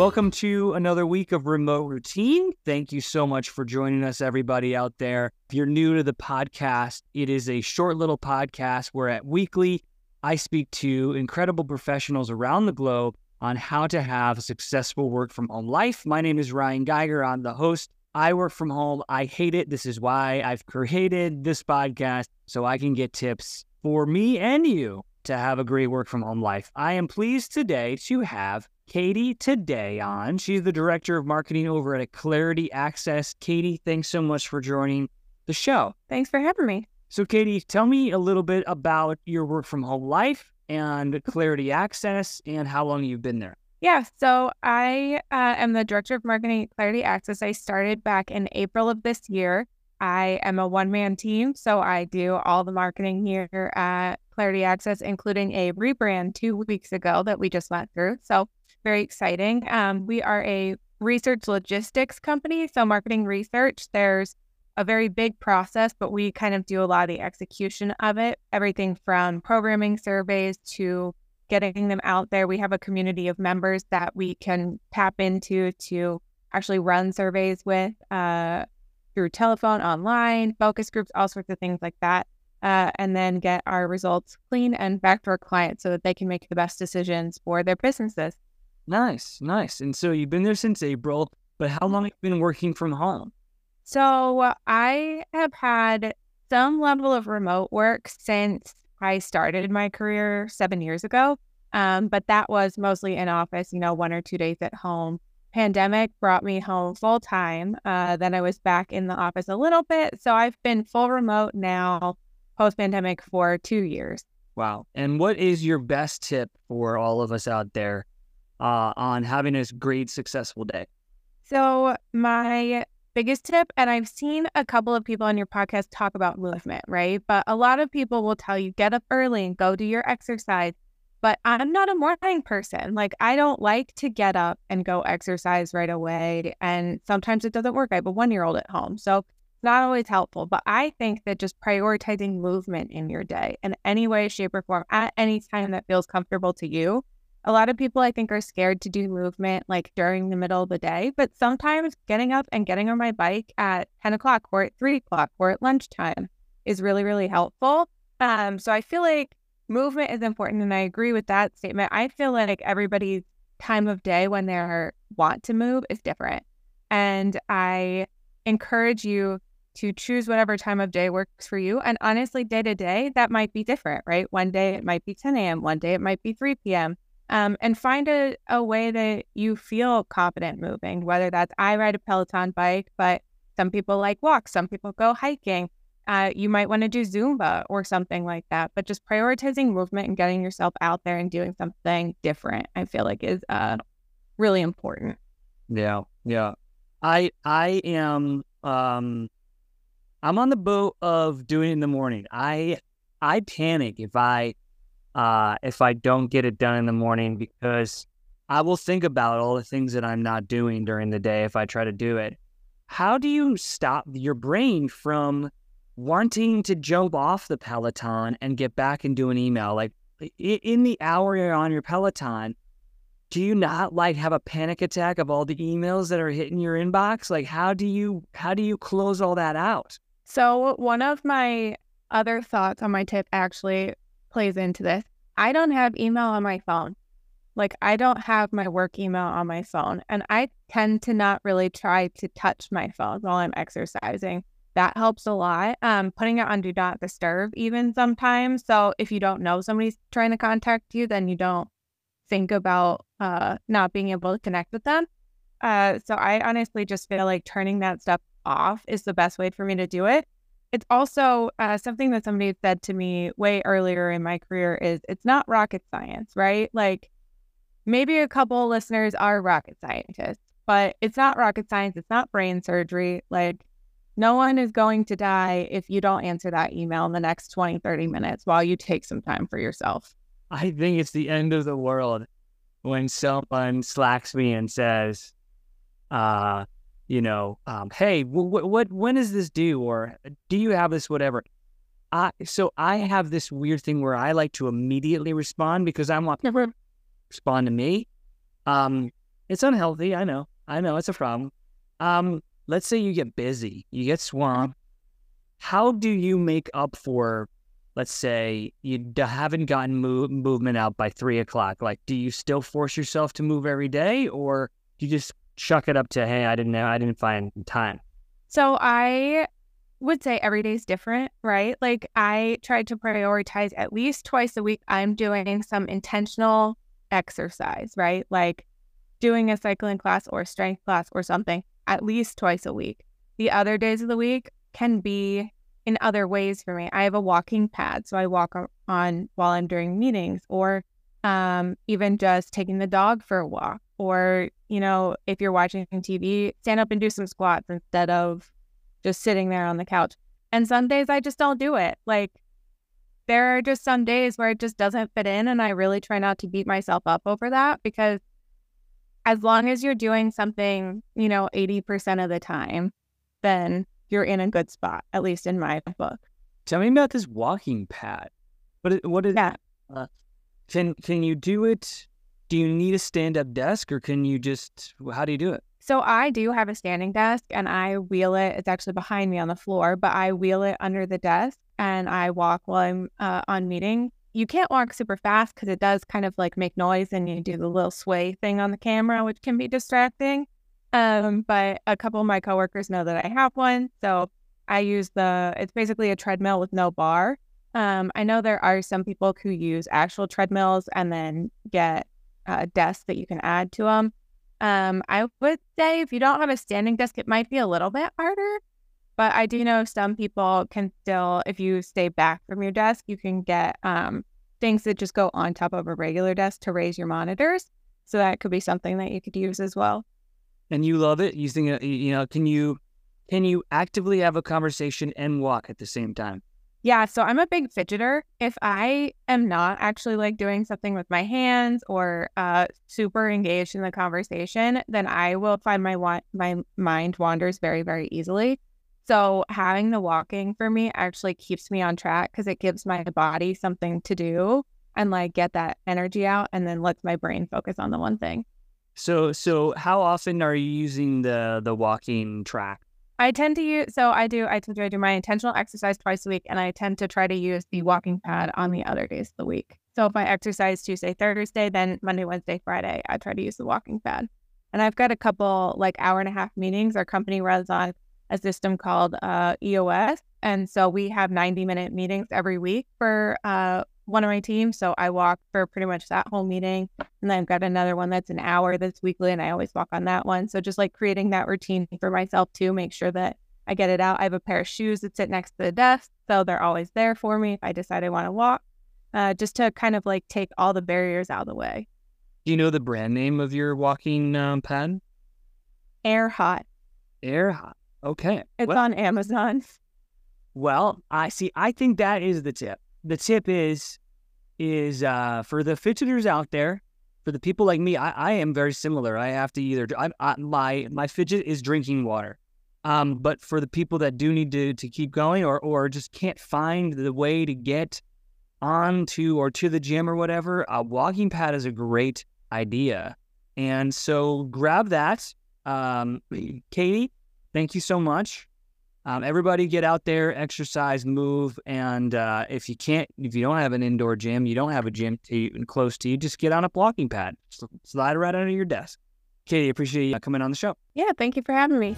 Welcome to another week of Remote Routine. Thank you so much for joining us, everybody out there. If you're new to the podcast, it is a short little podcast where at weekly I speak to incredible professionals around the globe on how to have a successful work from home life. My name is Ryan Geiger. I'm the host. I work from home. I hate it. This is why I've created this podcast so I can get tips for me and you to have a great work from home life. I am pleased today to have Katie Taddei on. She's the director of marketing over at Qlarity Access. Katie, thanks so much for joining the show. Thanks for having me. So, Katie, tell me a little bit about your work from home life and Qlarity Access and how long you've been there. Yeah, so I uh, am the director of marketing at Qlarity Access. I started back in April of this year. I am a one man team, so I do all the marketing here at Qlarity Access, including a rebrand two weeks ago that we just went through. So, very exciting. Um, we are a research logistics company, so marketing research. There's a very big process, but we kind of do a lot of the execution of it. Everything from programming surveys to getting them out there. We have a community of members that we can tap into to actually run surveys with uh, through telephone, online, focus groups, all sorts of things like that. Uh, and then get our results clean and back to our clients so that they can make the best decisions for their businesses. Nice, nice. And so you've been there since April, but how long have you been working from home? So I have had some level of remote work since I started my career seven years ago. Um, but that was mostly in office, you know, one or two days at home. Pandemic brought me home full time. Uh, then I was back in the office a little bit. So I've been full remote now, post pandemic, for two years. Wow. And what is your best tip for all of us out there uh, on having a great, successful day? So, my biggest tip, and I've seen a couple of people on your podcast talk about movement, right? But a lot of people will tell you get up early and go do your exercise. But I'm not a morning person. Like, I don't like to get up and go exercise right away. And sometimes it doesn't work. I have a one year old at home. So, not always helpful. But I think that just prioritizing movement in your day in any way, shape, or form at any time that feels comfortable to you a lot of people I think are scared to do movement like during the middle of the day, but sometimes getting up and getting on my bike at 10 o'clock or at 3 o'clock or at lunchtime is really, really helpful. Um, so I feel like movement is important and I agree with that statement. I feel like everybody's time of day when they want to move is different. And I encourage you to choose whatever time of day works for you. And honestly, day to day, that might be different, right? One day it might be 10 a.m., one day it might be 3 p.m um, and find a, a way that you feel confident moving, whether that's I ride a Peloton bike, but some people like walks, some people go hiking. Uh, you might want to do Zumba or something like that, but just prioritizing movement and getting yourself out there and doing something different, I feel like is uh, really important. Yeah, yeah. I I am um I'm on the boat of doing it in the morning. I I panic if I uh, if I don't get it done in the morning because I will think about all the things that I'm not doing during the day if I try to do it. How do you stop your brain from wanting to jump off the Peloton and get back and do an email? Like in the hour you're on your Peloton, do you not like have a panic attack of all the emails that are hitting your inbox? Like how do you how do you close all that out? So one of my other thoughts on my tip actually plays into this. I don't have email on my phone. Like I don't have my work email on my phone. And I tend to not really try to touch my phone while I'm exercising. That helps a lot. Um, putting it on do not disturb even sometimes. So if you don't know somebody's trying to contact you, then you don't think about uh, not being able to connect with them. Uh, so I honestly just feel like turning that stuff off is the best way for me to do it it's also uh, something that somebody said to me way earlier in my career is it's not rocket science, right? Like maybe a couple listeners are rocket scientists, but it's not rocket science. It's not brain surgery. Like no one is going to die if you don't answer that email in the next 20, 30 minutes while you take some time for yourself. I think it's the end of the world when someone slacks me and says, uh, you know, um, hey, what, what, when is this due? Or do you have this, whatever? I, so I have this weird thing where I like to immediately respond because I'm like, to respond to me. Um, It's unhealthy. I know. I know it's a problem. Um, let's say you get busy, you get swamped. How do you make up for, let's say, you d- haven't gotten move- movement out by three o'clock? Like, do you still force yourself to move every day, or do you just chuck it up to, hey, I didn't know, I didn't find time? So I would say every day is different, right? Like I try to prioritize at least twice a week. I'm doing some intentional exercise, right? Like doing a cycling class or strength class or something at least twice a week. The other days of the week can be in other ways for me. I have a walking pad, so I walk on while I'm doing meetings or um, even just taking the dog for a walk. Or, you know, if you're watching TV, stand up and do some squats instead of just sitting there on the couch. And some days I just don't do it. Like there are just some days where it just doesn't fit in. And I really try not to beat myself up over that because as long as you're doing something, you know, 80% of the time, then you're in a good spot, at least in my book. Tell me about this walking pad. What, what is yeah. Uh, can, can you do it? Do you need a stand up desk or can you just, how do you do it? So I do have a standing desk and I wheel it. It's actually behind me on the floor, but I wheel it under the desk and I walk while I'm uh, on meeting. You can't walk super fast because it does kind of like make noise and you do the little sway thing on the camera, which can be distracting. Um, but a couple of my coworkers know that I have one. So I use the, it's basically a treadmill with no bar. Um, I know there are some people who use actual treadmills and then get a desk that you can add to them. Um, I would say if you don't have a standing desk, it might be a little bit harder. But I do know some people can still, if you stay back from your desk, you can get um, things that just go on top of a regular desk to raise your monitors. So that could be something that you could use as well. And you love it. You think, you know, can you can you actively have a conversation and walk at the same time? Yeah, so I'm a big fidgeter. If I am not actually like doing something with my hands or uh, super engaged in the conversation, then I will find my wa- my mind wanders very very easily. So having the walking for me actually keeps me on track because it gives my body something to do and like get that energy out, and then lets my brain focus on the one thing. So so how often are you using the the walking track? I tend to use so I do I tend to do my intentional exercise twice a week and I tend to try to use the walking pad on the other days of the week. So if I exercise Tuesday, Thursday, then Monday, Wednesday, Friday, I try to use the walking pad. And I've got a couple like hour and a half meetings. Our company runs on a system called uh, EOS. And so we have 90 minute meetings every week for uh, one of my teams. So I walk for pretty much that whole meeting. And then I've got another one that's an hour that's weekly, and I always walk on that one. So just like creating that routine for myself to make sure that I get it out. I have a pair of shoes that sit next to the desk. So they're always there for me if I decide I want to walk, uh, just to kind of like take all the barriers out of the way. Do you know the brand name of your walking um, pad? Air Hot. Air Hot. Okay. It's well, on Amazon. Well, I see. I think that is the tip. The tip is is uh, for the fidgeters out there, for the people like me, I, I am very similar. I have to either I, I, my my fidget is drinking water, um, but for the people that do need to to keep going or or just can't find the way to get on to or to the gym or whatever, a walking pad is a great idea. And so grab that, um, Katie. Thank you so much. Um, everybody get out there, exercise, move, and uh, if you can't, if you don't have an indoor gym, you don't have a gym to close to you, just get on a walking pad, slide right under your desk. Katie, appreciate you coming on the show. Yeah, thank you for having me.